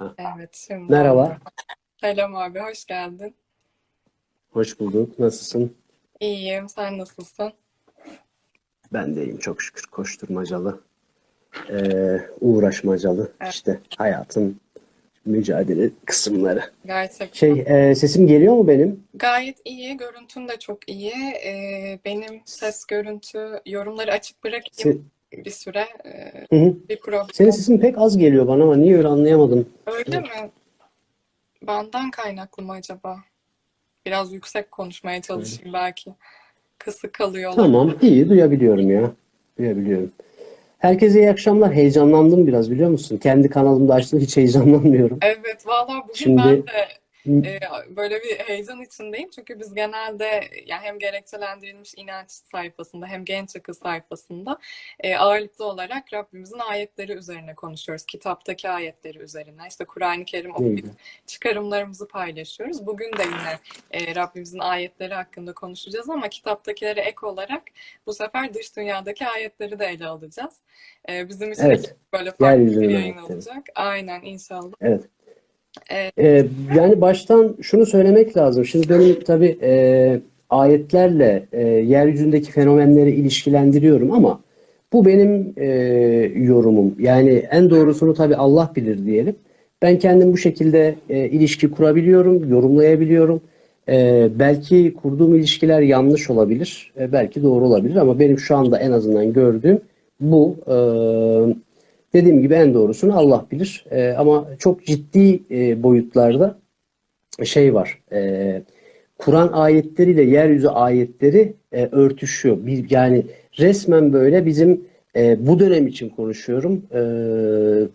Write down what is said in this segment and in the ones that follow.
Evet, şimdi Merhaba, oldu. Selam abi, hoş geldin. hoş bulduk. Nasılsın? İyiyim, sen nasılsın? Ben de iyiyim çok şükür. Koşturmacalı, eee, uğraşmacalı. Evet. İşte hayatın mücadele kısımları. Gerçekten. Şey, eee, sesim geliyor mu benim? Gayet iyi, görüntün de çok iyi. Ee, benim ses, görüntü, yorumları açık bırakayım Se- bir süre. Ee, Hı hı. bir problem Senin sesin pek az geliyor bana ama niye öyle anlayamadım. Öyle mi? Benden kaynaklı mı acaba? Biraz yüksek konuşmaya çalışayım belki. Kısık kalıyor. Tamam, iyi duyabiliyorum ya. Duyabiliyorum. Herkese iyi akşamlar. Heyecanlandım biraz biliyor musun? Kendi kanalımda açtım hiç heyecanlanmıyorum. Evet, valla bugün Şimdi ben de e, böyle bir heyecan içindeyim. Çünkü biz genelde yani hem gerekçelendirilmiş inanç sayfasında hem genç akıl sayfasında ağırlıklı olarak Rabbimizin ayetleri üzerine konuşuyoruz. Kitaptaki ayetleri üzerine. İşte Kur'an-ı Kerim okuyup çıkarımlarımızı paylaşıyoruz. Bugün de yine Rabbimizin ayetleri hakkında konuşacağız ama kitaptakilere ek olarak bu sefer dış dünyadaki ayetleri de ele alacağız. Bizim için Evet, böyle farklı bir yayın olacak. Aynen inşallah. Evet. Ee, yani baştan şunu söylemek lazım. Şimdi benim tabii e, ayetlerle e, yeryüzündeki fenomenleri ilişkilendiriyorum ama bu benim e, yorumum. Yani en doğrusunu tabii Allah bilir diyelim. Ben kendim bu şekilde e, ilişki kurabiliyorum, yorumlayabiliyorum. E, belki kurduğum ilişkiler yanlış olabilir, e, belki doğru olabilir ama benim şu anda en azından gördüğüm bu. E, Dediğim gibi en doğrusunu Allah bilir. Ee, ama çok ciddi e, boyutlarda şey var. E, Kur'an ayetleriyle yeryüzü ayetleri e, örtüşüyor. Bir, yani resmen böyle bizim e, bu dönem için konuşuyorum. E,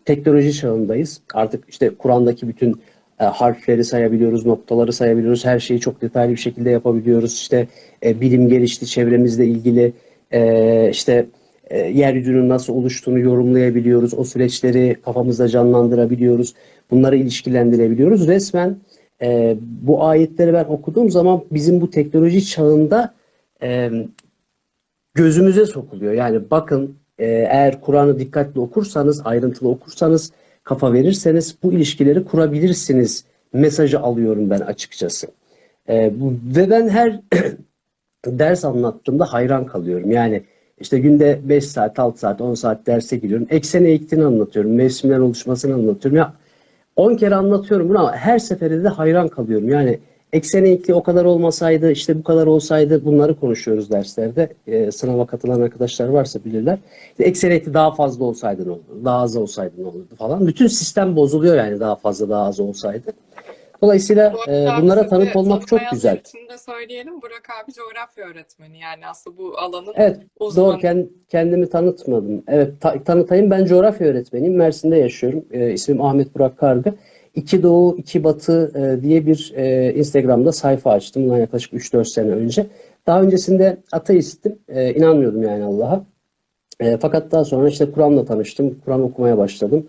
teknoloji çağındayız. Artık işte Kur'an'daki bütün e, harfleri sayabiliyoruz, noktaları sayabiliyoruz. Her şeyi çok detaylı bir şekilde yapabiliyoruz. İşte e, bilim gelişti çevremizle ilgili. E, işte e, yeryüzünün nasıl oluştuğunu yorumlayabiliyoruz. O süreçleri kafamızda canlandırabiliyoruz. Bunları ilişkilendirebiliyoruz. Resmen e, bu ayetleri ben okuduğum zaman bizim bu teknoloji çağında e, gözümüze sokuluyor. Yani bakın e, eğer Kur'an'ı dikkatli okursanız, ayrıntılı okursanız, kafa verirseniz bu ilişkileri kurabilirsiniz mesajı alıyorum ben açıkçası. E, bu, ve ben her ders anlattığımda hayran kalıyorum. Yani işte günde 5 saat, 6 saat, 10 saat derse giriyorum. Eksen eğiktiğini anlatıyorum. Mevsimlerin oluşmasını anlatıyorum. Ya 10 kere anlatıyorum bunu ama her seferinde de hayran kalıyorum. Yani eksen eğikliği o kadar olmasaydı, işte bu kadar olsaydı bunları konuşuyoruz derslerde. Ee, sınava katılan arkadaşlar varsa bilirler. İşte eksen eğikliği daha fazla olsaydı ne olurdu? Daha az olsaydı ne olurdu falan. Bütün sistem bozuluyor yani daha fazla daha az olsaydı. Dolayısıyla Bu e, bunlara tanık olmak çok güzel. için de söyleyelim. Burak abi coğrafya öğretmeni. Yani aslında bu alanın Evet, doğru. uzmanı. Kend- Kendimi tanıtmadım. Evet, ta- tanıtayım. Ben coğrafya öğretmeniyim. Mersin'de yaşıyorum. Ee, ismim Ahmet Burak Kargı. İki Doğu, iki Batı e, diye bir e, Instagram'da sayfa açtım. Bundan yaklaşık 3-4 sene önce. Daha öncesinde ateistim. E, inanmıyordum yani Allah'a. E, fakat daha sonra işte Kur'an'la tanıştım. Kur'an okumaya başladım.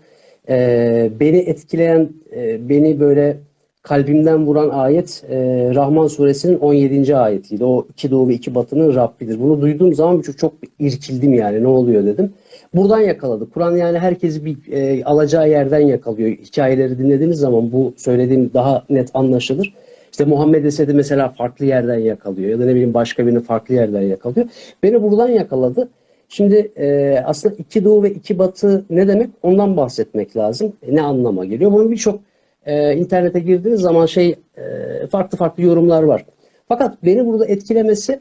E, beni etkileyen, e, beni böyle kalbimden vuran ayet e, Rahman suresinin 17. ayetiydi. O iki doğu ve iki batının Rabbidir. Bunu duyduğum zaman çok, çok irkildim yani ne oluyor dedim. Buradan yakaladı. Kur'an yani herkesi bir e, alacağı yerden yakalıyor. Hikayeleri dinlediğiniz zaman bu söylediğim daha net anlaşılır. İşte Muhammed Esed'i mesela farklı yerden yakalıyor ya da ne bileyim başka birini farklı yerden yakalıyor. Beni buradan yakaladı. Şimdi e, aslında iki doğu ve iki batı ne demek ondan bahsetmek lazım. E, ne anlama geliyor? Bunun birçok e, internete girdiğiniz zaman şey e, farklı farklı yorumlar var. Fakat beni burada etkilemesi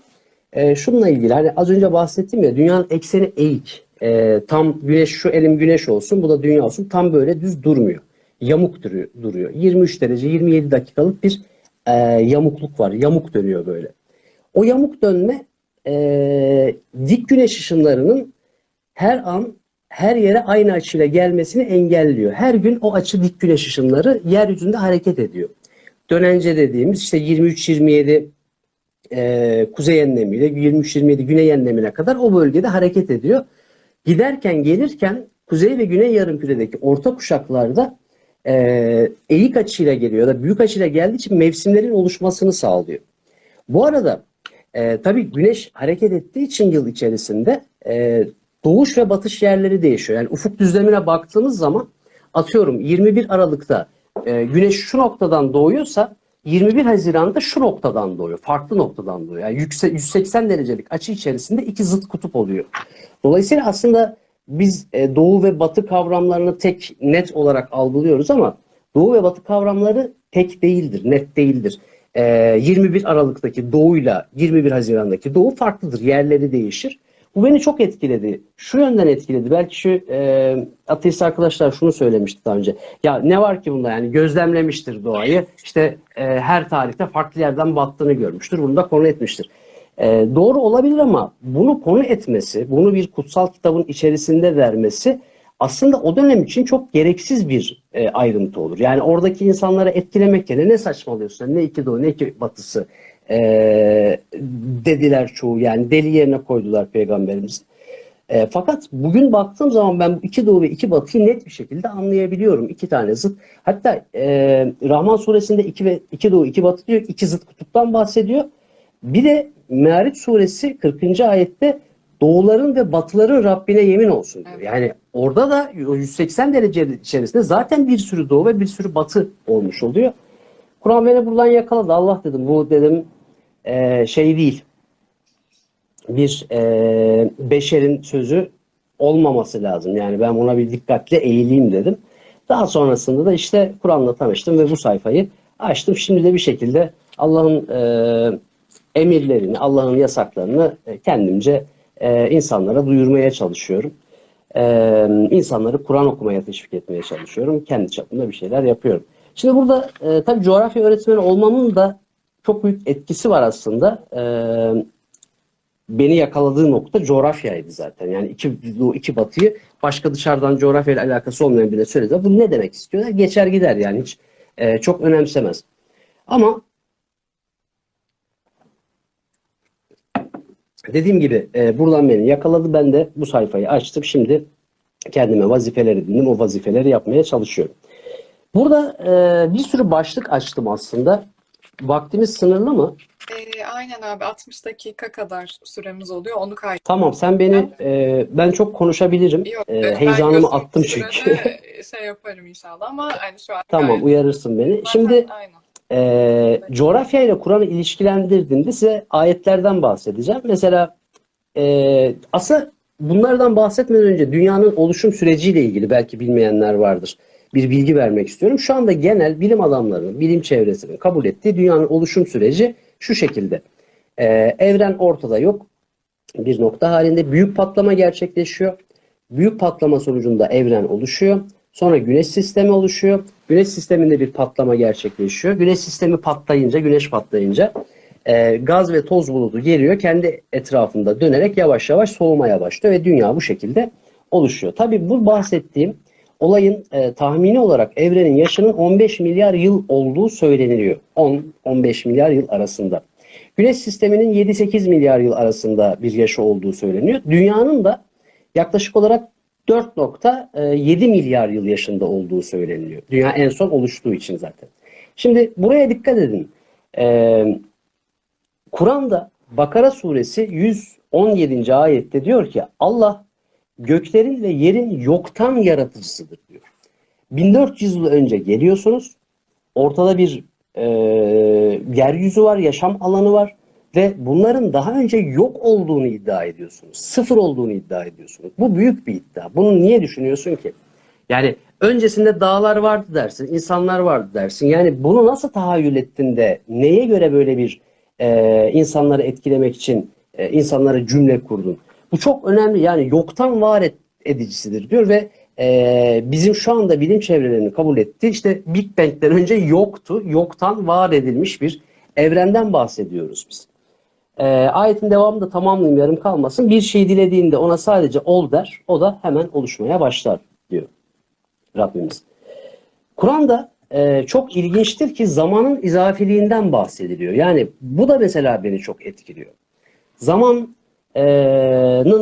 e, şununla ilgili. Hani az önce bahsettim ya dünyanın ekseni eğik. E, tam güneş şu elim güneş olsun bu da dünya olsun tam böyle düz durmuyor. Yamuk duruyor. duruyor. 23 derece 27 dakikalık bir e, yamukluk var. Yamuk dönüyor böyle. O yamuk dönme e, dik güneş ışınlarının her an her yere aynı açıyla gelmesini engelliyor. Her gün o açı dik güneş ışınları yeryüzünde hareket ediyor. Dönence dediğimiz işte 23-27 e, kuzey enlemiyle 23-27 güney enlemine kadar o bölgede hareket ediyor. Giderken gelirken kuzey ve güney yarımküredeki orta kuşaklarda e, eğik açıyla geliyor da büyük açıyla geldiği için mevsimlerin oluşmasını sağlıyor. Bu arada e, tabii güneş hareket ettiği için yıl içerisinde e, doğuş ve batış yerleri değişiyor. Yani ufuk düzlemine baktığımız zaman atıyorum 21 Aralık'ta e, güneş şu noktadan doğuyorsa 21 Haziran'da şu noktadan doğuyor. Farklı noktadan doğuyor. Yani yükse- 180 derecelik açı içerisinde iki zıt kutup oluyor. Dolayısıyla aslında biz e, doğu ve batı kavramlarını tek net olarak algılıyoruz ama doğu ve batı kavramları tek değildir, net değildir. E, 21 Aralık'taki doğuyla 21 Haziran'daki doğu farklıdır. Yerleri değişir. Bu beni çok etkiledi. Şu yönden etkiledi. Belki şu e, ateist arkadaşlar şunu söylemişti daha önce. Ya ne var ki bunda yani gözlemlemiştir doğayı. İşte e, her tarihte farklı yerden battığını görmüştür. Bunu da konu etmiştir. E, doğru olabilir ama bunu konu etmesi, bunu bir kutsal kitabın içerisinde vermesi aslında o dönem için çok gereksiz bir e, ayrıntı olur. Yani oradaki insanları etkilemek yerine ne saçmalıyorsun, ne iki doğu ne iki batısı e, dediler çoğu. Yani deli yerine koydular peygamberimizi. E, fakat bugün baktığım zaman ben iki doğu ve iki batıyı net bir şekilde anlayabiliyorum. İki tane zıt. Hatta e, Rahman suresinde iki, ve, iki doğu iki batı diyor. iki zıt kutuptan bahsediyor. Bir de Me'ariç suresi 40. ayette doğuların ve batıların Rabbine yemin olsun diyor. Evet. Yani orada da o 180 derece içerisinde zaten bir sürü doğu ve bir sürü batı olmuş oluyor. Kur'an beni buradan yakaladı. Allah dedim bu dedim e, şey değil. Bir e, beşerin sözü olmaması lazım. Yani ben buna bir dikkatle eğileyim dedim. Daha sonrasında da işte Kur'an'la tanıştım ve bu sayfayı açtım. Şimdi de bir şekilde Allah'ın e, emirlerini, Allah'ın yasaklarını e, kendimce e, insanlara duyurmaya çalışıyorum. E, insanları Kur'an okumaya teşvik etmeye çalışıyorum. Kendi çapımda bir şeyler yapıyorum. Şimdi burada e, tabii coğrafya öğretmeni olmamın da çok büyük etkisi var aslında. E, beni yakaladığı nokta coğrafyaydı zaten. Yani iki doğu, iki batıyı başka dışarıdan coğrafyayla alakası olmayan birine söyledi. Bu ne demek istiyorlar? Geçer gider yani hiç e, çok önemsemez. Ama dediğim gibi e, buradan beni yakaladı. Ben de bu sayfayı açtım. Şimdi kendime vazifeler edindim. O vazifeleri yapmaya çalışıyorum. Burada e, bir sürü başlık açtım aslında. Vaktimiz sınırlı mı? Ee, aynen abi 60 dakika kadar süremiz oluyor. Onu kay Tamam sen beni e, ben çok konuşabilirim. Yok, E, heyecanımı attım çünkü. şey yaparım inşallah ama hani şu an Tamam gayet- uyarırsın beni. Zaten Şimdi aynen. e, coğrafya ile Kur'an'ı ilişkilendirdiğimde size ayetlerden bahsedeceğim. Mesela e, aslında bunlardan bahsetmeden önce dünyanın oluşum süreciyle ilgili belki bilmeyenler vardır. Bir bilgi vermek istiyorum. Şu anda genel bilim adamlarının, bilim çevresinin kabul ettiği dünyanın oluşum süreci şu şekilde. E, evren ortada yok. Bir nokta halinde büyük patlama gerçekleşiyor. Büyük patlama sonucunda evren oluşuyor. Sonra güneş sistemi oluşuyor. Güneş sisteminde bir patlama gerçekleşiyor. Güneş sistemi patlayınca, güneş patlayınca e, gaz ve toz bulutu geliyor. Kendi etrafında dönerek yavaş yavaş soğumaya başlıyor ve dünya bu şekilde oluşuyor. Tabii bu bahsettiğim olayın e, tahmini olarak evrenin yaşının 15 milyar yıl olduğu söyleniliyor. 10-15 milyar yıl arasında. Güneş sisteminin 7-8 milyar yıl arasında bir yaşı olduğu söyleniyor. Dünyanın da yaklaşık olarak 4.7 milyar yıl yaşında olduğu söyleniyor. Dünya en son oluştuğu için zaten. Şimdi buraya dikkat edin. Ee, Kur'an'da Bakara suresi 117. ayette diyor ki Allah göklerin ve yerin yoktan yaratıcısıdır diyor. 1400 yıl önce geliyorsunuz. Ortada bir e, yeryüzü var, yaşam alanı var ve bunların daha önce yok olduğunu iddia ediyorsunuz. Sıfır olduğunu iddia ediyorsunuz. Bu büyük bir iddia. Bunu niye düşünüyorsun ki? Yani öncesinde dağlar vardı dersin, insanlar vardı dersin. Yani bunu nasıl tahayyül ettin de neye göre böyle bir e, insanları etkilemek için e, insanlara cümle kurdun? Bu çok önemli. Yani yoktan var et, edicisidir diyor ve e, bizim şu anda bilim çevrelerinin kabul ettiği işte Big Bang'den önce yoktu. Yoktan var edilmiş bir evrenden bahsediyoruz biz. E, ayetin devamını da tamamlayayım yarım kalmasın. Bir şey dilediğinde ona sadece ol der. O da hemen oluşmaya başlar diyor Rabbimiz. Kur'an'da e, çok ilginçtir ki zamanın izafiliğinden bahsediliyor. Yani bu da mesela beni çok etkiliyor.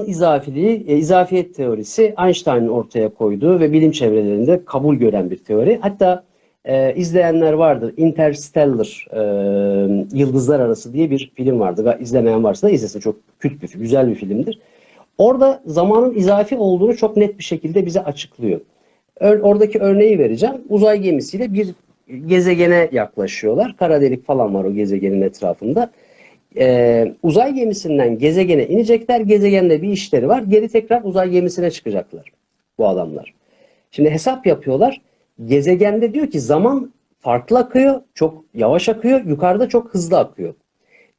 Zamanın izafiliği, e, izafiyet teorisi Einstein'ın ortaya koyduğu ve bilim çevrelerinde kabul gören bir teori. Hatta e, izleyenler vardır. Interstellar, e, Yıldızlar Arası diye bir film vardı. İzlemeyen varsa da izlesin. Çok kült bir güzel bir filmdir. Orada zamanın izafi olduğunu çok net bir şekilde bize açıklıyor. Ör- oradaki örneği vereceğim. Uzay gemisiyle bir gezegene yaklaşıyorlar. Kara delik falan var o gezegenin etrafında. Ee, uzay gemisinden gezegene inecekler. Gezegende bir işleri var. Geri tekrar uzay gemisine çıkacaklar bu adamlar. Şimdi hesap yapıyorlar. Gezegende diyor ki zaman farklı akıyor, çok yavaş akıyor, yukarıda çok hızlı akıyor.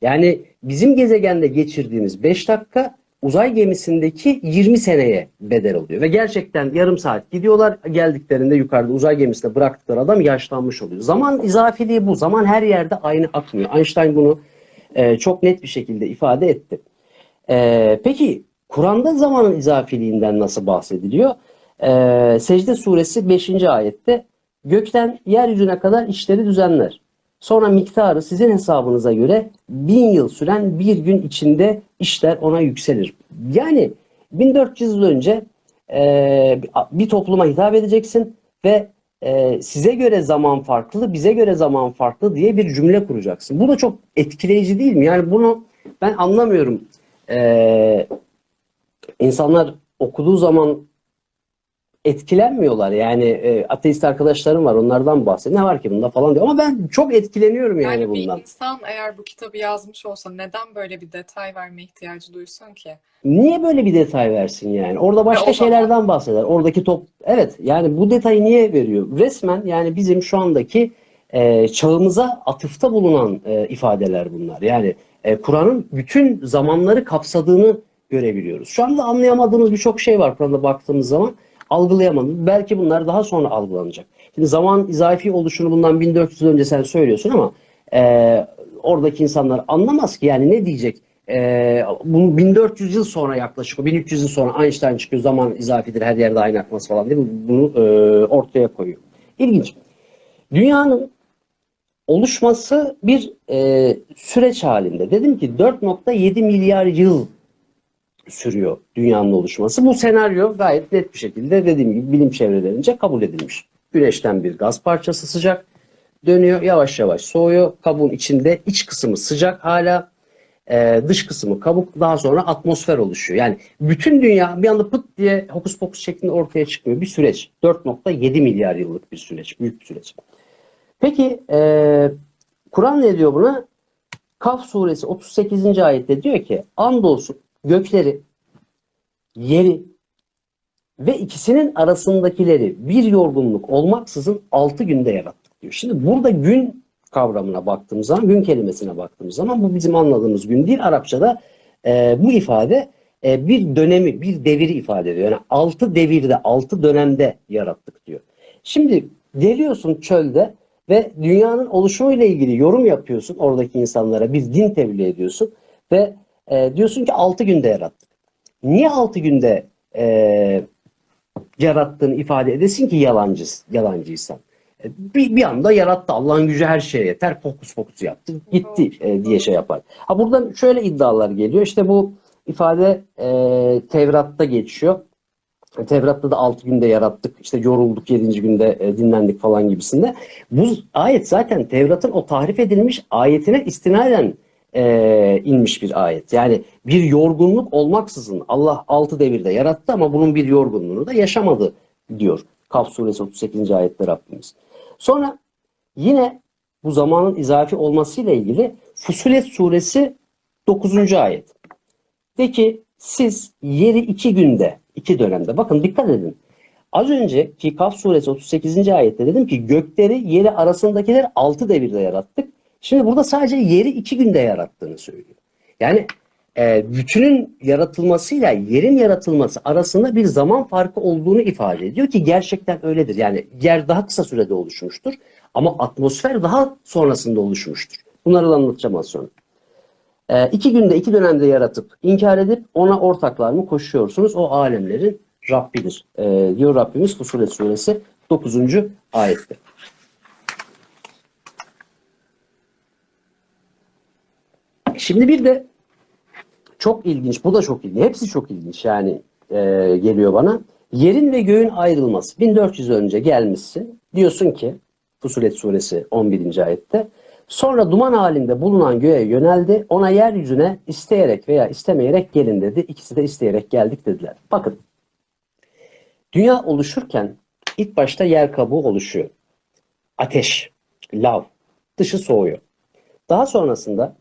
Yani bizim gezegende geçirdiğimiz 5 dakika uzay gemisindeki 20 seneye bedel oluyor. Ve gerçekten yarım saat gidiyorlar. Geldiklerinde yukarıda uzay gemisinde bıraktıkları adam yaşlanmış oluyor. Zaman izafiliği bu. Zaman her yerde aynı akmıyor. Einstein bunu e, çok net bir şekilde ifade etti. E, peki Kur'an'da zamanın izafiliğinden nasıl bahsediliyor? E, Secde suresi 5. ayette gökten yeryüzüne kadar işleri düzenler. Sonra miktarı sizin hesabınıza göre bin yıl süren bir gün içinde işler ona yükselir. Yani 1400 yıl önce e, bir topluma hitap edeceksin ve e, size göre zaman farklı, bize göre zaman farklı diye bir cümle kuracaksın. Bu da çok etkileyici değil mi? Yani bunu ben anlamıyorum. E, insanlar okuduğu zaman etkilenmiyorlar. Yani e, ateist arkadaşlarım var onlardan bahsediyor. Ne var ki bunda falan diyor. Ama ben çok etkileniyorum yani, Yani bir bundan. insan eğer bu kitabı yazmış olsa neden böyle bir detay verme ihtiyacı duysun ki? Niye böyle bir detay versin yani? Orada başka zaman- şeylerden bahseder. Oradaki top evet yani bu detayı niye veriyor? Resmen yani bizim şu andaki e, çağımıza atıfta bulunan e, ifadeler bunlar. Yani e, Kur'an'ın bütün zamanları kapsadığını görebiliyoruz. Şu anda anlayamadığımız birçok şey var Kur'an'da baktığımız zaman algılayamadığımız. Belki bunlar daha sonra algılanacak. Şimdi zaman izafi oluşunu bundan 1400 yıl önce sen söylüyorsun ama e, oradaki insanlar anlamaz ki yani ne diyecek? E, bunu 1400 yıl sonra yaklaşık o 1300 yıl sonra Einstein çıkıyor zaman izafidir her yerde aynı akması falan diye bunu e, ortaya koyuyor. İlginç. Dünyanın oluşması bir e, süreç halinde. Dedim ki 4.7 milyar yıl sürüyor dünyanın oluşması. Bu senaryo gayet net bir şekilde dediğim gibi bilim çevrelerince kabul edilmiş. Güneşten bir gaz parçası sıcak dönüyor yavaş yavaş soğuyor. Kabuğun içinde iç kısmı sıcak hala e, dış kısmı kabuk daha sonra atmosfer oluşuyor. Yani bütün dünya bir anda pıt diye hokus pokus şeklinde ortaya çıkmıyor. Bir süreç. 4.7 milyar yıllık bir süreç. Büyük bir süreç. Peki e, Kur'an ne diyor buna? Kaf suresi 38. ayette diyor ki andolsun gökleri, yeri ve ikisinin arasındakileri bir yorgunluk olmaksızın 6 günde yarattık diyor. Şimdi burada gün kavramına baktığımız zaman, gün kelimesine baktığımız zaman bu bizim anladığımız gün değil. Arapçada e, bu ifade e, bir dönemi, bir deviri ifade ediyor. Yani 6 devirde, 6 dönemde yarattık diyor. Şimdi geliyorsun çölde ve dünyanın oluşumuyla ilgili yorum yapıyorsun oradaki insanlara, bir din tebliğ ediyorsun ve e, diyorsun ki 6 günde yarattık. Niye 6 günde e, yarattığını ifade edesin ki yalancı, yalancıysan? E, Bir, bir anda yarattı. Allah'ın gücü her şeye yeter. Fokus fokus yaptı. Gitti e, diye şey yapar. Ha buradan şöyle iddialar geliyor. İşte bu ifade e, Tevrat'ta geçiyor. Tevrat'ta da 6 günde yarattık. İşte yorulduk 7. günde e, dinlendik falan gibisinde. Bu ayet zaten Tevrat'ın o tahrif edilmiş ayetine istinaden e, inmiş bir ayet. Yani bir yorgunluk olmaksızın Allah 6 devirde yarattı ama bunun bir yorgunluğunu da yaşamadı diyor. Kaf suresi 38. ayette Rabbimiz. Sonra yine bu zamanın izafi olmasıyla ilgili Fusilet suresi 9. ayet. De ki siz yeri iki günde, iki dönemde bakın dikkat edin. Az önce ki Kaf suresi 38. ayette dedim ki gökleri yeri arasındakileri altı devirde yarattık. Şimdi burada sadece yeri iki günde yarattığını söylüyor. Yani e, bütünün yaratılmasıyla yerin yaratılması arasında bir zaman farkı olduğunu ifade ediyor ki gerçekten öyledir. Yani yer daha kısa sürede oluşmuştur ama atmosfer daha sonrasında oluşmuştur. Bunları da anlatacağım az sonra. E, iki günde iki dönemde yaratıp inkar edip ona ortaklar mı koşuyorsunuz? O alemlerin Rabbidir. E, diyor Rabbimiz Fusilet suresi 9. ayette. Şimdi bir de çok ilginç, bu da çok ilginç. Hepsi çok ilginç yani e, geliyor bana. Yerin ve göğün ayrılması. 1400 önce gelmişsin. Diyorsun ki Fusilet suresi 11. ayette. Sonra duman halinde bulunan göğe yöneldi. Ona yeryüzüne isteyerek veya istemeyerek gelin dedi. İkisi de isteyerek geldik dediler. Bakın. Dünya oluşurken ilk başta yer kabuğu oluşuyor. Ateş, lav, dışı soğuyor. Daha sonrasında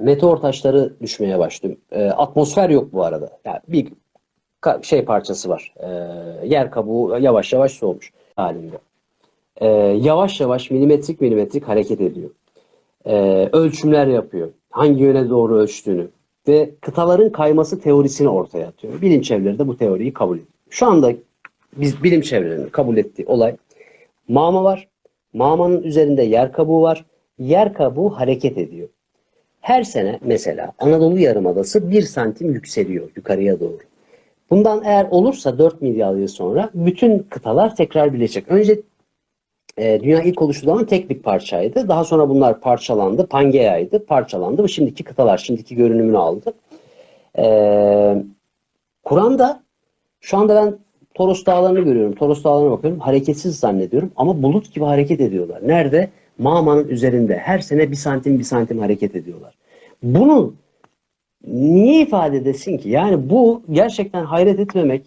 meteor taşları düşmeye başlıyor. E, atmosfer yok bu arada. Yani bir şey parçası var. E, yer kabuğu yavaş yavaş soğumuş halinde. E, yavaş yavaş milimetrik milimetrik hareket ediyor. E, ölçümler yapıyor. Hangi yöne doğru ölçtüğünü ve kıtaların kayması teorisini ortaya atıyor. Bilim çevreleri de bu teoriyi kabul ediyor. Şu anda biz bilim çevrelerinin kabul ettiği olay mağma var. Mağmanın üzerinde yer kabuğu var. Yer kabuğu hareket ediyor. Her sene mesela Anadolu Yarımadası bir santim yükseliyor yukarıya doğru. Bundan eğer olursa 4 milyar yıl sonra bütün kıtalar tekrar birleşecek. Önce e, dünya ilk oluştuğu zaman tek bir parçaydı. Daha sonra bunlar parçalandı. Pangea'ydı. Parçalandı ve şimdiki kıtalar, şimdiki görünümünü aldı. E, Kur'an'da şu anda ben Toros Dağları'nı görüyorum. Toros Dağları'na bakıyorum. Hareketsiz zannediyorum ama bulut gibi hareket ediyorlar. Nerede? Mağmanın üzerinde. Her sene bir santim bir santim hareket ediyorlar. Bunu niye ifade edesin ki? Yani bu gerçekten hayret etmemek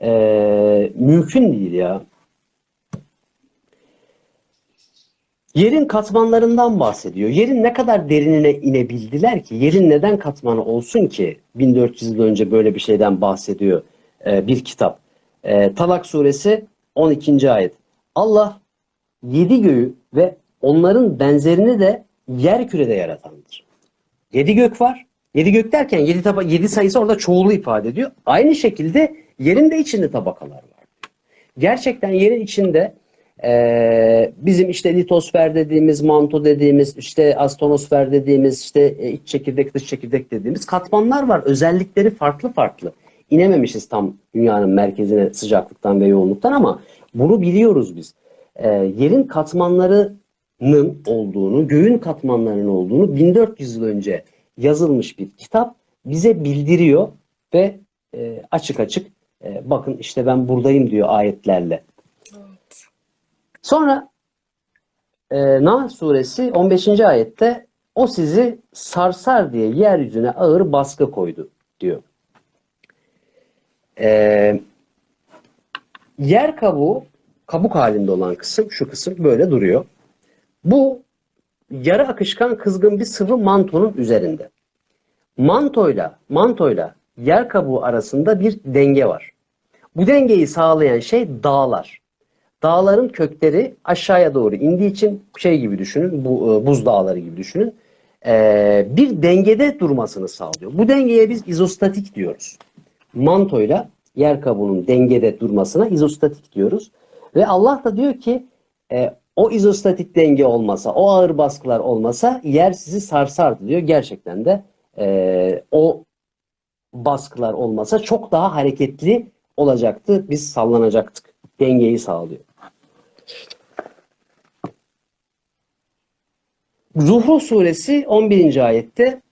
eee, mümkün değil ya. Yerin katmanlarından bahsediyor. Yerin ne kadar derinine inebildiler ki? Yerin neden katmanı olsun ki? 1400 yıl önce böyle bir şeyden bahsediyor e, bir kitap. E, Talak suresi 12. ayet. Allah yedi göğü ve onların benzerini de yer kürede yaratandır. Yedi gök var. Yedi gök derken yedi, taba yedi sayısı orada çoğulu ifade ediyor. Aynı şekilde yerin de içinde tabakalar var. Gerçekten yerin içinde ee, bizim işte litosfer dediğimiz, manto dediğimiz, işte astonosfer dediğimiz, işte e, iç çekirdek, dış çekirdek dediğimiz katmanlar var. Özellikleri farklı farklı. İnememişiz tam dünyanın merkezine sıcaklıktan ve yoğunluktan ama bunu biliyoruz biz. Ee, yerin katmanlarının olduğunu, göğün katmanlarının olduğunu 1400 yıl önce yazılmış bir kitap bize bildiriyor ve e, açık açık e, bakın işte ben buradayım diyor ayetlerle. Evet. Sonra e, Nahl suresi 15. ayette o sizi sarsar diye yeryüzüne ağır baskı koydu diyor. E, yer kabuğu kabuk halinde olan kısım şu kısım böyle duruyor. Bu yarı akışkan kızgın bir sıvı mantonun üzerinde. Mantoyla mantoyla yer kabuğu arasında bir denge var. Bu dengeyi sağlayan şey dağlar. Dağların kökleri aşağıya doğru indiği için şey gibi düşünün, bu e, buz dağları gibi düşünün. e, bir dengede durmasını sağlıyor. Bu dengeye biz izostatik diyoruz. Mantoyla yer kabuğunun dengede durmasına izostatik diyoruz. Ve Allah da diyor ki e, o izostatik denge olmasa, o ağır baskılar olmasa yer sizi sarsardı diyor. Gerçekten de e, o baskılar olmasa çok daha hareketli olacaktı. Biz sallanacaktık. Dengeyi sağlıyor. Zuhruf suresi 11. ayette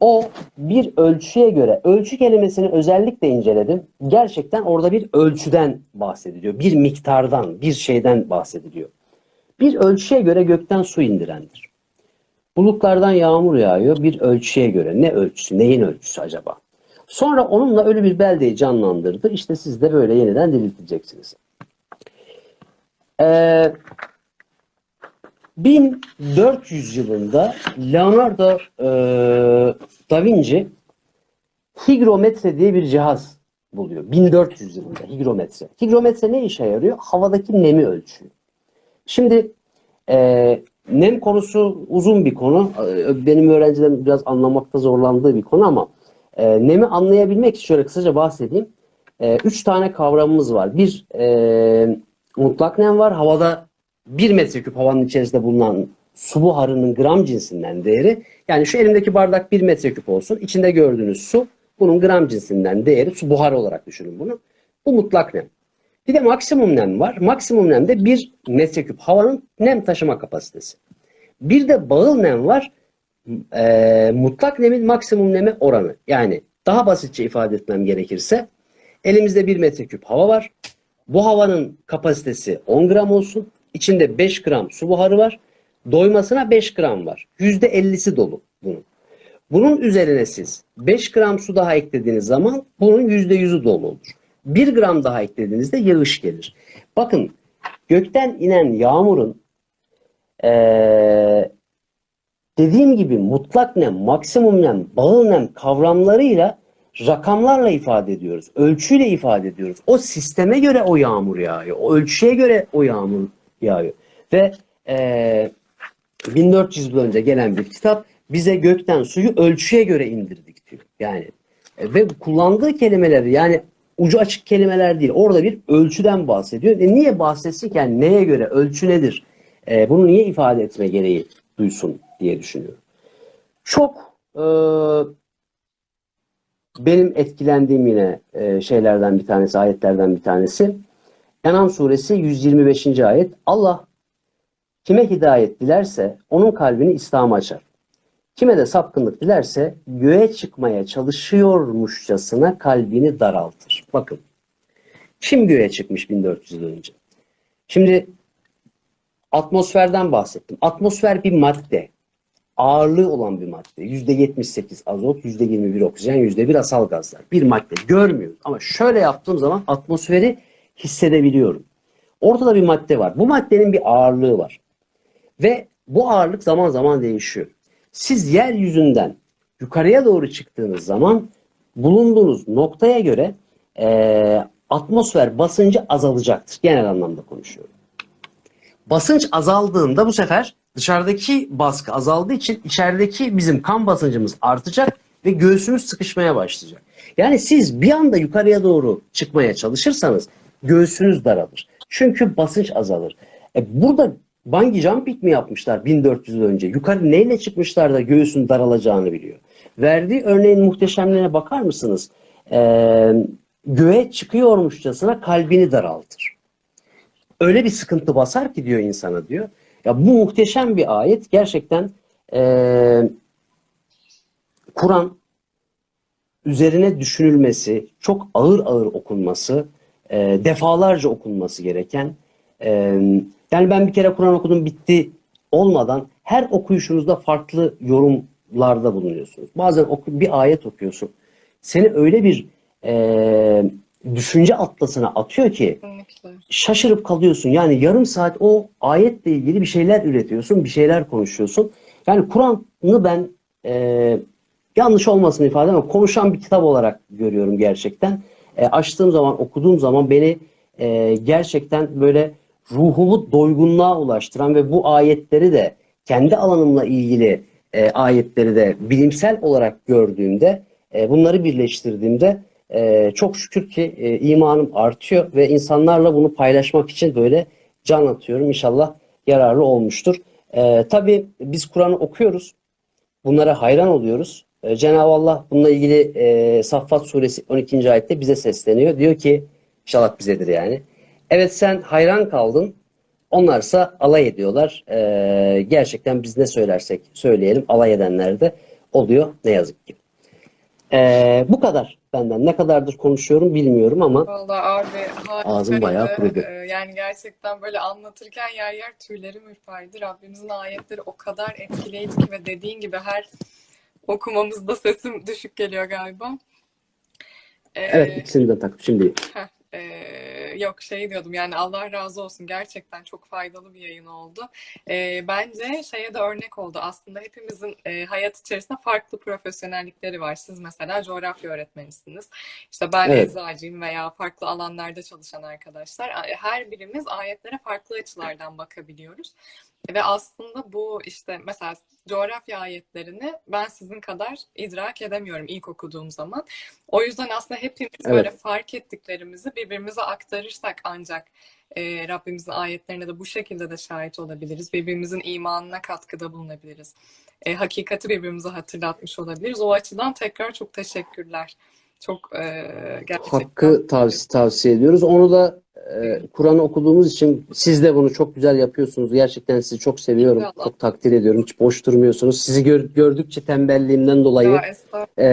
o bir ölçüye göre, ölçü kelimesini özellikle inceledim. Gerçekten orada bir ölçüden bahsediliyor. Bir miktardan, bir şeyden bahsediliyor. Bir ölçüye göre gökten su indirendir. Bulutlardan yağmur yağıyor bir ölçüye göre. Ne ölçüsü, neyin ölçüsü acaba? Sonra onunla ölü bir beldeyi canlandırdı. İşte siz de böyle yeniden diriltileceksiniz. Ee, 1400 yılında Leonardo e, da Vinci higrometre diye bir cihaz buluyor. 1400 yılında higrometre. Higrometre ne işe yarıyor? Havadaki nemi ölçüyor. Şimdi e, nem konusu uzun bir konu. E, Benim öğrencilerim biraz anlamakta zorlandığı bir konu ama e, nemi anlayabilmek için şöyle kısaca bahsedeyim. E, üç tane kavramımız var. Bir e, mutlak nem var. Havada 1 metreküp havanın içerisinde bulunan su buharının gram cinsinden değeri. Yani şu elimdeki bardak 1 metreküp olsun. İçinde gördüğünüz su bunun gram cinsinden değeri. Su buharı olarak düşünün bunu. Bu mutlak nem. Bir de maksimum nem var. Maksimum nem de 1 metreküp havanın nem taşıma kapasitesi. Bir de bağıl nem var. Ee, mutlak nemin maksimum neme oranı. Yani daha basitçe ifade etmem gerekirse elimizde 1 metreküp hava var. Bu havanın kapasitesi 10 gram olsun. İçinde 5 gram su buharı var. Doymasına 5 gram var. %50'si dolu bunun. Bunun üzerine siz 5 gram su daha eklediğiniz zaman bunun %100'ü dolu olur. Bir gram daha eklediğinizde yağış gelir. Bakın gökten inen yağmurun eee, dediğim gibi mutlak nem, maksimum nem, bağıl nem kavramlarıyla rakamlarla ifade ediyoruz. Ölçüyle ifade ediyoruz. O sisteme göre o yağmur yağıyor. O ölçüye göre o yağmur yağıyor. Ve eee 1400 yıl önce gelen bir kitap bize gökten suyu ölçüye göre indirdik diyor. Yani e, ve kullandığı kelimeler yani ucu açık kelimeler değil. Orada bir ölçüden bahsediyor. E niye bahsetsin ki? Yani neye göre? Ölçü nedir? E, bunu niye ifade etme gereği duysun diye düşünüyorum. Çok e, benim etkilendiğim yine e, şeylerden bir tanesi, ayetlerden bir tanesi. En'am suresi 125. ayet. Allah Kime hidayet dilerse onun kalbini İslam'a açar. Kime de sapkınlık dilerse göğe çıkmaya çalışıyormuşçasına kalbini daraltır. Bakın. Kim göğe çıkmış 1400 yıl önce? Şimdi atmosferden bahsettim. Atmosfer bir madde. Ağırlığı olan bir madde. %78 azot, %21 oksijen, %1 asal gazlar. Bir madde. Görmüyoruz. Ama şöyle yaptığım zaman atmosferi hissedebiliyorum. Ortada bir madde var. Bu maddenin bir ağırlığı var. Ve bu ağırlık zaman zaman değişiyor. Siz yeryüzünden yukarıya doğru çıktığınız zaman bulunduğunuz noktaya göre eee, atmosfer basıncı azalacaktır. Genel anlamda konuşuyorum. Basınç azaldığında bu sefer dışarıdaki baskı azaldığı için içerideki bizim kan basıncımız artacak ve göğsümüz sıkışmaya başlayacak. Yani siz bir anda yukarıya doğru çıkmaya çalışırsanız göğsünüz daralır. Çünkü basınç azalır. E burada bungee jumping mi yapmışlar 1400 yıl önce? Yukarı neyle çıkmışlar da göğsün daralacağını biliyor. Verdiği örneğin muhteşemliğine bakar mısınız? Ee, göğe çıkıyormuşçasına kalbini daraltır. Öyle bir sıkıntı basar ki diyor insana diyor. Ya bu muhteşem bir ayet. Gerçekten ee, Kur'an üzerine düşünülmesi, çok ağır ağır okunması, e, defalarca okunması gereken. e, yani ben bir kere Kur'an okudum bitti olmadan her okuyuşunuzda farklı yorumlarda bulunuyorsunuz. Bazen bir ayet okuyorsun. Seni öyle bir e, düşünce atlasına atıyor ki Kesinlikle. şaşırıp kalıyorsun. Yani yarım saat o ayetle ilgili bir şeyler üretiyorsun, bir şeyler konuşuyorsun. Yani Kur'an'ı ben e, yanlış olmasın ifade ama konuşan bir kitap olarak görüyorum gerçekten. E, açtığım zaman, okuduğum zaman beni e, gerçekten böyle ruhumu doygunluğa ulaştıran ve bu ayetleri de kendi alanımla ilgili e, ayetleri de bilimsel olarak gördüğümde, e, bunları birleştirdiğimde e, çok şükür ki e, imanım artıyor ve insanlarla bunu paylaşmak için böyle can atıyorum. İnşallah yararlı olmuştur. E, tabii biz Kur'an'ı okuyoruz. Bunlara hayran oluyoruz. E, Cenab-ı Allah bununla ilgili e, Saffat suresi 12. ayette bize sesleniyor. Diyor ki inşallah bizedir yani. Evet sen hayran kaldın. Onlarsa alay ediyorlar. E, gerçekten biz ne söylersek söyleyelim alay edenler de oluyor ne yazık ki. E, bu kadar benden. Ne kadardır konuşuyorum bilmiyorum ama Vallahi abi Ağzım bayağı kurudu. Ee, Yani gerçekten böyle anlatırken yer yer tüylerim ürperdi. Rabbimizin ayetleri o kadar etkileyici ki ve dediğin gibi her okumamızda sesim düşük geliyor galiba. Ee, evet ikisini de takıp şimdi Heh, eee, yok şey diyordum yani Allah razı olsun gerçekten çok faydalı bir yayın oldu. Eee, bence şeye de örnek oldu aslında hepimizin eee, hayat içerisinde farklı profesyonellikleri var. Siz mesela coğrafya öğretmenisiniz. İşte ben Evet. eczacıyım veya farklı alanlarda çalışan arkadaşlar. Her birimiz ayetlere farklı açılardan bakabiliyoruz. Ve aslında bu işte mesela coğrafya ayetlerini ben sizin kadar idrak edemiyorum ilk okuduğum zaman. O yüzden aslında hepimiz Evet. böyle fark ettiklerimizi birbirimize aktarırsak ancak e, Rabbimizin ayetlerine de bu şekilde de şahit olabiliriz. Birbirimizin imanına katkıda bulunabiliriz. E, hakikati birbirimize hatırlatmış olabiliriz. O açıdan tekrar çok teşekkürler. Çok e, gerçekten hakkı tavsiye, tavsiye ediyoruz. Onu da e, Kur'an'ı okuduğumuz için siz de bunu çok güzel yapıyorsunuz. Gerçekten sizi çok seviyorum. İnşallah. Çok takdir ediyorum. Hiç boş durmuyorsunuz. Sizi gör- gördükçe tembelliğimden dolayı e,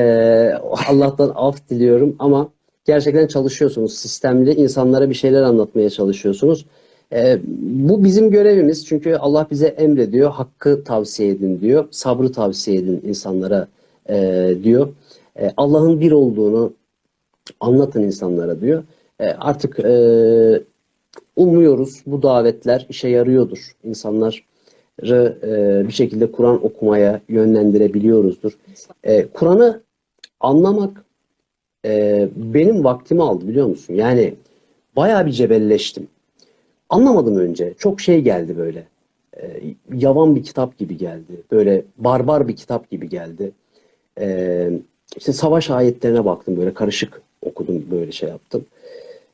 Allah'tan af diliyorum ama gerçekten çalışıyorsunuz. Sistemli insanlara bir şeyler anlatmaya çalışıyorsunuz. E, bu bizim görevimiz. Çünkü Allah bize emrediyor. Hakkı tavsiye edin diyor. Sabrı tavsiye edin insanlara e, diyor. E, Allah'ın bir olduğunu anlatın insanlara diyor. E, artık e, umuyoruz bu davetler işe yarıyordur. İnsanları e, bir şekilde Kur'an okumaya yönlendirebiliyoruzdur. Kur'an'ı anlamak benim vaktimi aldı biliyor musun? Yani bayağı bir cebelleştim. Anlamadım önce. Çok şey geldi böyle. Yavan bir kitap gibi geldi. Böyle barbar bir kitap gibi geldi. E, işte savaş ayetlerine baktım böyle karışık okudum böyle şey yaptım.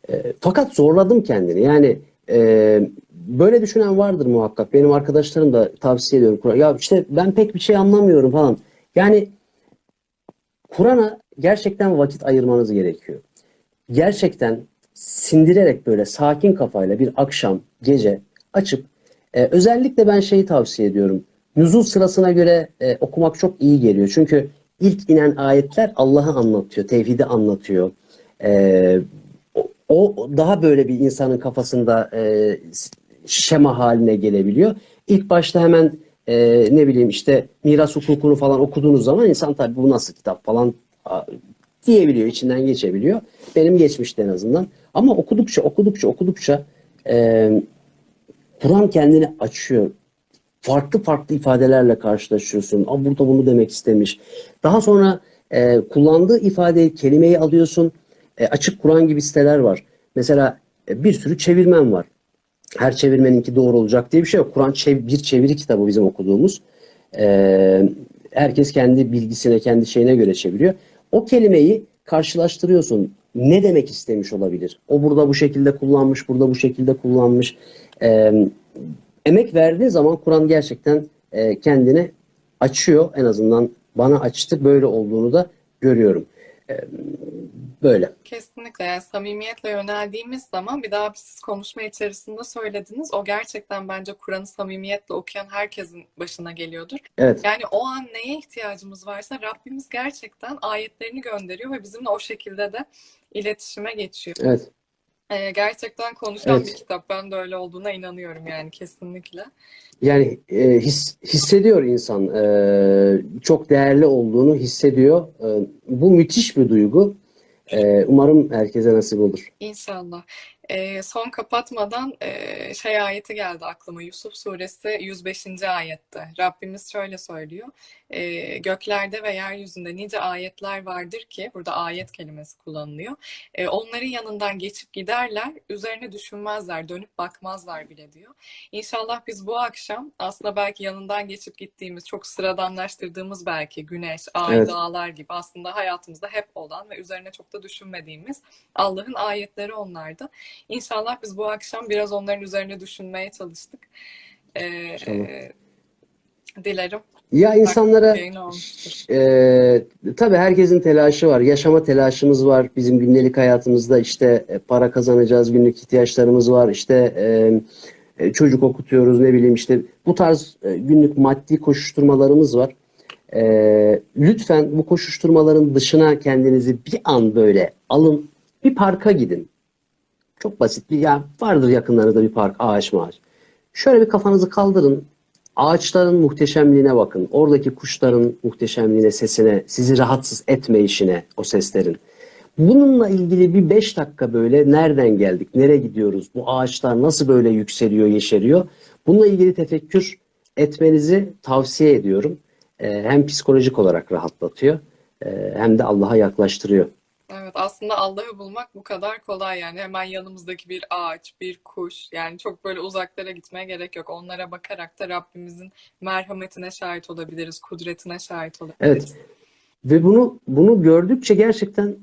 E, fakat zorladım kendini. Yani e, böyle düşünen vardır muhakkak. Benim arkadaşlarım da tavsiye ediyorum. Ya işte ben pek bir şey anlamıyorum falan. Yani Kur'an'a gerçekten vakit ayırmanız gerekiyor. Gerçekten sindirerek böyle sakin kafayla bir akşam, gece açıp e, özellikle ben şeyi tavsiye ediyorum. Nüzul sırasına göre e, okumak çok iyi geliyor. Çünkü ilk inen ayetler Allah'ı anlatıyor, tevhidi anlatıyor. E, o, daha böyle bir insanın kafasında e, şema haline gelebiliyor. İlk başta hemen e, ne bileyim işte miras hukukunu falan okuduğunuz zaman insan tabii bu nasıl kitap falan diyebiliyor, içinden geçebiliyor. Benim geçmişti en azından. Ama okudukça, okudukça, okudukça e, Kur'an kendini açıyor. Farklı farklı ifadelerle karşılaşıyorsun. Aa, burada bunu demek istemiş. Daha sonra e, kullandığı ifadeyi, kelimeyi alıyorsun. E, açık Kur'an gibi siteler var. Mesela e, bir sürü çevirmen var. Her çevirmeninki doğru olacak diye bir şey yok. Kur'an çev- bir çeviri kitabı bizim okuduğumuz. E, herkes kendi bilgisine, kendi şeyine göre çeviriyor. O kelimeyi karşılaştırıyorsun. Ne demek istemiş olabilir? O burada bu şekilde kullanmış, burada bu şekilde kullanmış. Ee, emek verdiği zaman Kur'an gerçekten e, kendini açıyor. En azından bana açtı. Böyle olduğunu da görüyorum. Ee, böyle. Kesinlikle yani samimiyetle yöneldiğimiz zaman bir daha siz konuşma içerisinde söylediniz. O gerçekten bence Kur'an'ı samimiyetle okuyan herkesin başına geliyordur. Evet. Yani o an neye ihtiyacımız varsa Rabbimiz gerçekten ayetlerini gönderiyor ve bizimle o şekilde de iletişime geçiyor. Evet. Ee, gerçekten konuşan Evet. bir kitap. Ben de öyle olduğuna inanıyorum yani kesinlikle. Yani e, his, hissediyor insan. e, çok değerli olduğunu hissediyor. E, bu müthiş bir duygu. E, umarım herkese nasip olur. İnşallah. Ee, son kapatmadan e, şey ayeti geldi aklıma. Yusuf suresi 105. ayette. Rabbimiz şöyle söylüyor. Ee, göklerde ve yeryüzünde nice ayetler vardır ki, burada ayet kelimesi kullanılıyor. Ee, onların yanından geçip giderler, üzerine düşünmezler, dönüp bakmazlar bile diyor. İnşallah biz bu akşam aslında belki yanından geçip gittiğimiz, çok sıradanlaştırdığımız belki güneş, ay, Evet. dağlar gibi aslında hayatımızda hep olan ve üzerine çok da düşünmediğimiz Allah'ın ayetleri onlardı. İnşallah biz bu akşam biraz onların üzerine düşünmeye çalıştık. Ee, e, dilerim Ya insanlara. Ee, tabii herkesin telaşı var. Yaşama telaşımız var. Bizim gündelik hayatımızda işte e, para kazanacağız, günlük ihtiyaçlarımız var. İşte e, e, çocuk okutuyoruz, ne bileyim işte bu tarz e, günlük maddi koşuşturmalarımız var. Ee, lütfen bu koşuşturmaların dışına kendinizi bir an böyle alın. Bir parka gidin. Çok basit bir ya vardır yakınlarında bir park, ağaç mağaç. Şöyle bir kafanızı kaldırın. Ağaçların muhteşemliğine bakın. Oradaki kuşların muhteşemliğine, sesine, sizi rahatsız etmeyişine o seslerin. Bununla ilgili bir beş dakika böyle nereden geldik, nereye gidiyoruz, bu ağaçlar nasıl böyle yükseliyor, yeşeriyor. Bununla ilgili tefekkür etmenizi tavsiye ediyorum. Ee, hem psikolojik olarak rahatlatıyor e, hem de Allah'a yaklaştırıyor. Evet, aslında Allah'ı bulmak bu kadar kolay yani. Hemen yanımızdaki bir ağaç, bir kuş. Yani çok böyle uzaklara gitmeye gerek yok. Onlara bakarak da Rabbimizin merhametine şahit olabiliriz, kudretine şahit olabiliriz. Ve bunu bunu gördükçe gerçekten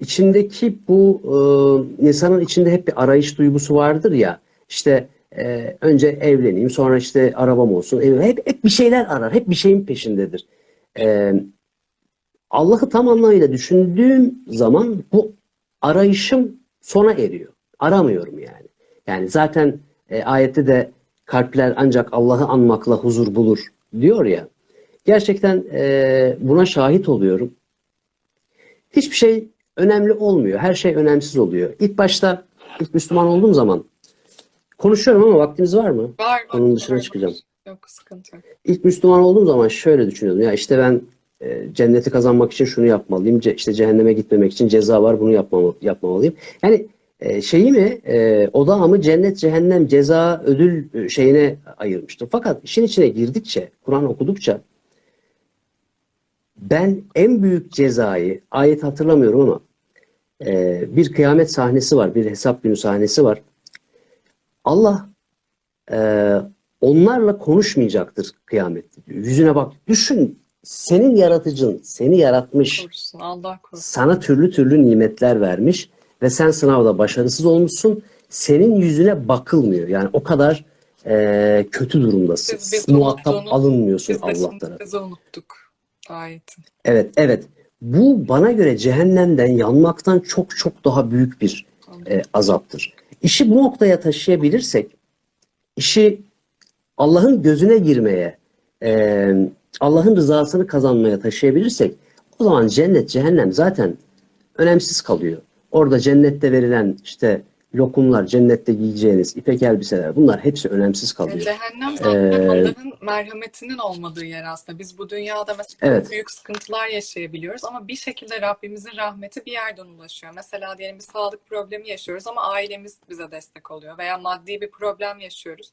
içindeki bu e, insanın içinde hep bir arayış duygusu vardır ya. İşte e, önce evleneyim, sonra işte arabam olsun. Hep hep bir şeyler arar, hep bir şeyin peşindedir. E, Allah'ı tam anlamıyla düşündüğüm zaman bu arayışım sona eriyor. Aramıyorum yani. Yani zaten e, ayette de kalpler ancak Allah'ı anmakla huzur bulur diyor ya. Gerçekten e, buna şahit oluyorum. Hiçbir şey önemli olmuyor. Her şey önemsiz oluyor. İlk başta ilk Müslüman olduğum zaman konuşuyorum ama vaktimiz var mı? Var, Onun dışına var, çıkacağım. Yok, sıkıntı yok. İlk Müslüman olduğum zaman şöyle düşünüyordum. Ya işte ben cenneti kazanmak için şunu yapmalıyım. İşte cehenneme gitmemek için ceza var bunu yapmam yapmamalıyım. Yani e, şeyi mi e, odağımı cennet, cehennem, ceza, ödül e, şeyine ayırmıştım. Fakat işin içine girdikçe, Kur'an okudukça ben en büyük cezayı, ayet hatırlamıyorum ama bir kıyamet sahnesi var, bir hesap günü sahnesi var. Allah onlarla konuşmayacaktır kıyamette diyor. Yüzüne bak, düşün senin yaratıcın, seni yaratmış, Korusun, Allah korusun. sana türlü türlü nimetler vermiş ve sen sınavda başarısız olmuşsun. Senin yüzüne bakılmıyor. Yani o kadar e, kötü durumdasın. Biz- biz Muhatap unuttuğunu- alınmıyorsun Biz Allah tarafından. bizi unuttuk ayetin. Evet, evet. Bu bana göre cehennemden yanmaktan çok çok daha büyük bir e, azaptır. İşi bu noktaya taşıyabilirsek, işi Allah'ın gözüne girmeye, e, Allah'ın rızasını kazanmaya taşıyabilirsek, o zaman cennet, cehennem zaten önemsiz kalıyor. Orada cennette verilen işte lokumlar, cennette giyeceğiniz ipek elbiseler bunlar hepsi önemsiz kalıyor. cehennem zaten Ee, Allah'ın merhametinin olmadığı yer aslında. Biz bu dünyada mesela Evet. büyük sıkıntılar yaşayabiliyoruz ama bir şekilde Rabbimizin rahmeti bir yerden ulaşıyor. Mesela diyelim bir sağlık problemi yaşıyoruz ama ailemiz bize destek oluyor veya maddi bir problem yaşıyoruz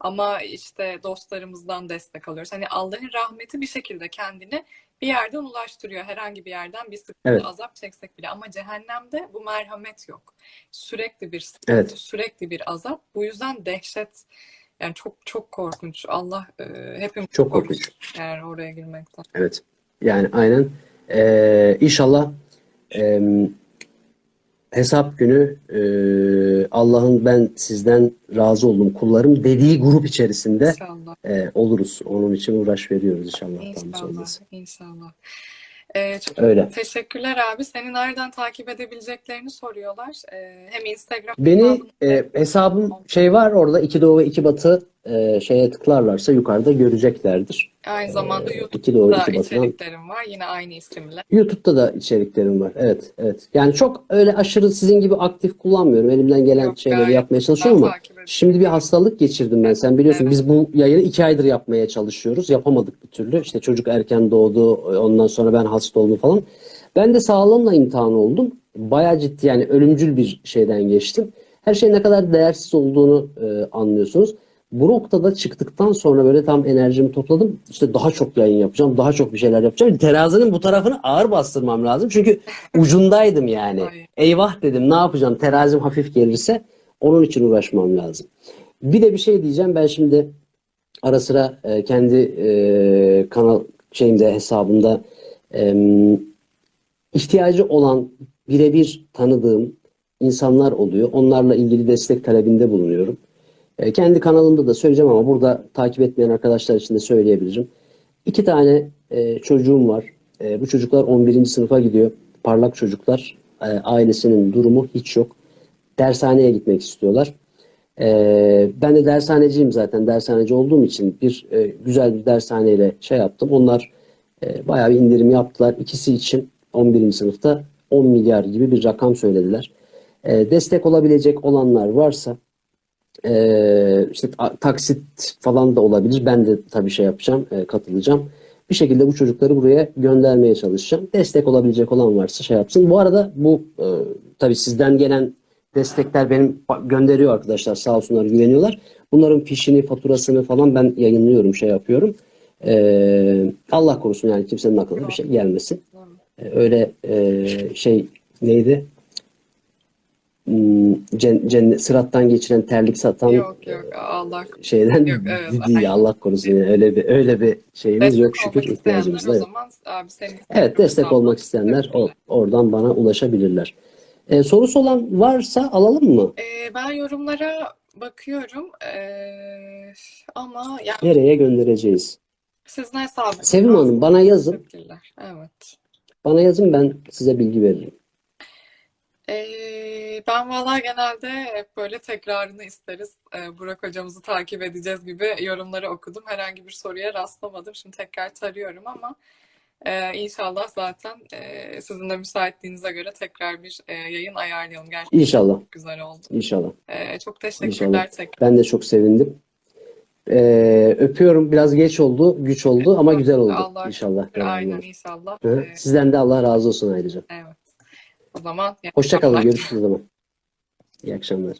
ama işte dostlarımızdan destek alıyoruz. Hani Allah'ın rahmeti bir şekilde kendini bir yerden ulaştırıyor. Herhangi bir yerden bir sıkıntı, Evet. azap çeksek bile ama cehennemde bu merhamet yok. Sürekli bir sıkıntı, Evet. sürekli bir azap. Bu yüzden dehşet yani çok çok korkunç. Allah e, hepimizi Çok korkunç. eğer oraya girmekten. Evet. Yani aynen. Ee, inşallah em, hesap günü e, Allah'ın ben sizden razı oldum kullarım dediği grup içerisinde İnşallah. e, oluruz. Onun için uğraş veriyoruz inşallah. İnşallah. İnşallah. E, çok Öyle. teşekkürler abi. Seni nereden takip edebileceklerini soruyorlar. E, hem Instagram Beni e, hesabım şey var orada iki doğu ve iki batı e, şeye tıklarlarsa yukarıda göreceklerdir. aynı zamanda e, iki doğru, YouTube'da iki batıdan. içeriklerim var. Yine aynı isimle. YouTube'da da içeriklerim var. Evet, evet. Yani çok öyle aşırı sizin gibi aktif kullanmıyorum. Elimden gelen Yok, şeyleri yapmaya çalışıyorum ama şimdi bir hastalık geçirdim ben. Sen biliyorsun Evet. biz bu yayını iki aydır yapmaya çalışıyoruz. Yapamadık bir türlü. İşte çocuk erken doğdu. Ondan sonra ben hasta oldum falan. Ben de sağlığımla imtihan oldum. Bayağı ciddi yani ölümcül bir şeyden geçtim. Her şeyin ne kadar değersiz olduğunu e, anlıyorsunuz. Bu noktada çıktıktan sonra böyle tam enerjimi topladım. İşte daha çok yayın yapacağım, daha çok bir şeyler yapacağım. Terazinin bu tarafını ağır bastırmam lazım. Çünkü ucundaydım yani. Eyvah dedim ne yapacağım terazim hafif gelirse onun için uğraşmam lazım. Bir de bir şey diyeceğim ben şimdi ara sıra e, kendi e, kanal şeyimde hesabımda ihtiyacı olan birebir tanıdığım insanlar oluyor. Onlarla ilgili destek talebinde bulunuyorum. E, kendi kanalımda da söyleyeceğim ama burada takip etmeyen arkadaşlar için de söyleyebilirim. İki tane e, çocuğum var. E, bu çocuklar 11. sınıfa gidiyor. Parlak çocuklar. E, ailesinin durumu hiç yok. Dershaneye gitmek istiyorlar. E, ben de dershaneciyim zaten. Dershaneci olduğum için bir e, güzel bir dershaneyle şey yaptım. Onlar e, bayağı bir indirim yaptılar. İkisi için 11. sınıfta 10 milyar gibi bir rakam söylediler. E, destek olabilecek olanlar varsa ee, işte ta- taksit falan da olabilir. Ben de tabii şey yapacağım, e, katılacağım. Bir şekilde bu çocukları buraya göndermeye çalışacağım. Destek olabilecek olan varsa şey yapsın. Bu arada bu e, tabii sizden gelen destekler benim gönderiyor arkadaşlar sağ olsunlar güveniyorlar. Bunların fişini, faturasını falan ben yayınlıyorum, şey yapıyorum. Ee, Allah korusun yani kimsenin aklına bir şey gelmesin. Ee, öyle e, şey neydi? Hmm, cen- cennet, sırattan geçiren terlik satan Yok yok Allah şeyden Yok, evet, değil. Allah korusun yani öyle bir öyle bir şeyimiz destek yok şükür ihtiyacımız da yok. zaman abi Evet destek olmak isteyenler o, oradan bana ulaşabilirler. Ee, sorusu olan varsa alalım mı? Ee, ben yorumlara bakıyorum Ee, ama yani Nereye göndereceğiz? sizin hesabınız. Sevim Hanım bana yazın. Evet. Bana yazın ben size bilgi veririm. Ee, ben valla genelde hep böyle tekrarını isteriz. Ee, Burak hocamızı takip edeceğiz gibi yorumları okudum. Herhangi bir soruya rastlamadım. Şimdi tekrar tarıyorum ama e, inşallah zaten e, sizin de müsaitliğinize göre tekrar bir e, yayın ayarlayalım. Gerçekten İnşallah. çok güzel oldu. İnşallah. Ee, çok teşekkürler İnşallah. tekrar. Ben de çok sevindim. Ee, öpüyorum. Biraz geç oldu, güç oldu ama güzel oldu Allah inşallah. Aynen inşallah. Hı. Ee, Sizden de Allah razı olsun ayrıca. evet. O zaman Hoşça kalın. akşamlar. Görüşürüz o zaman. İyi akşamlar.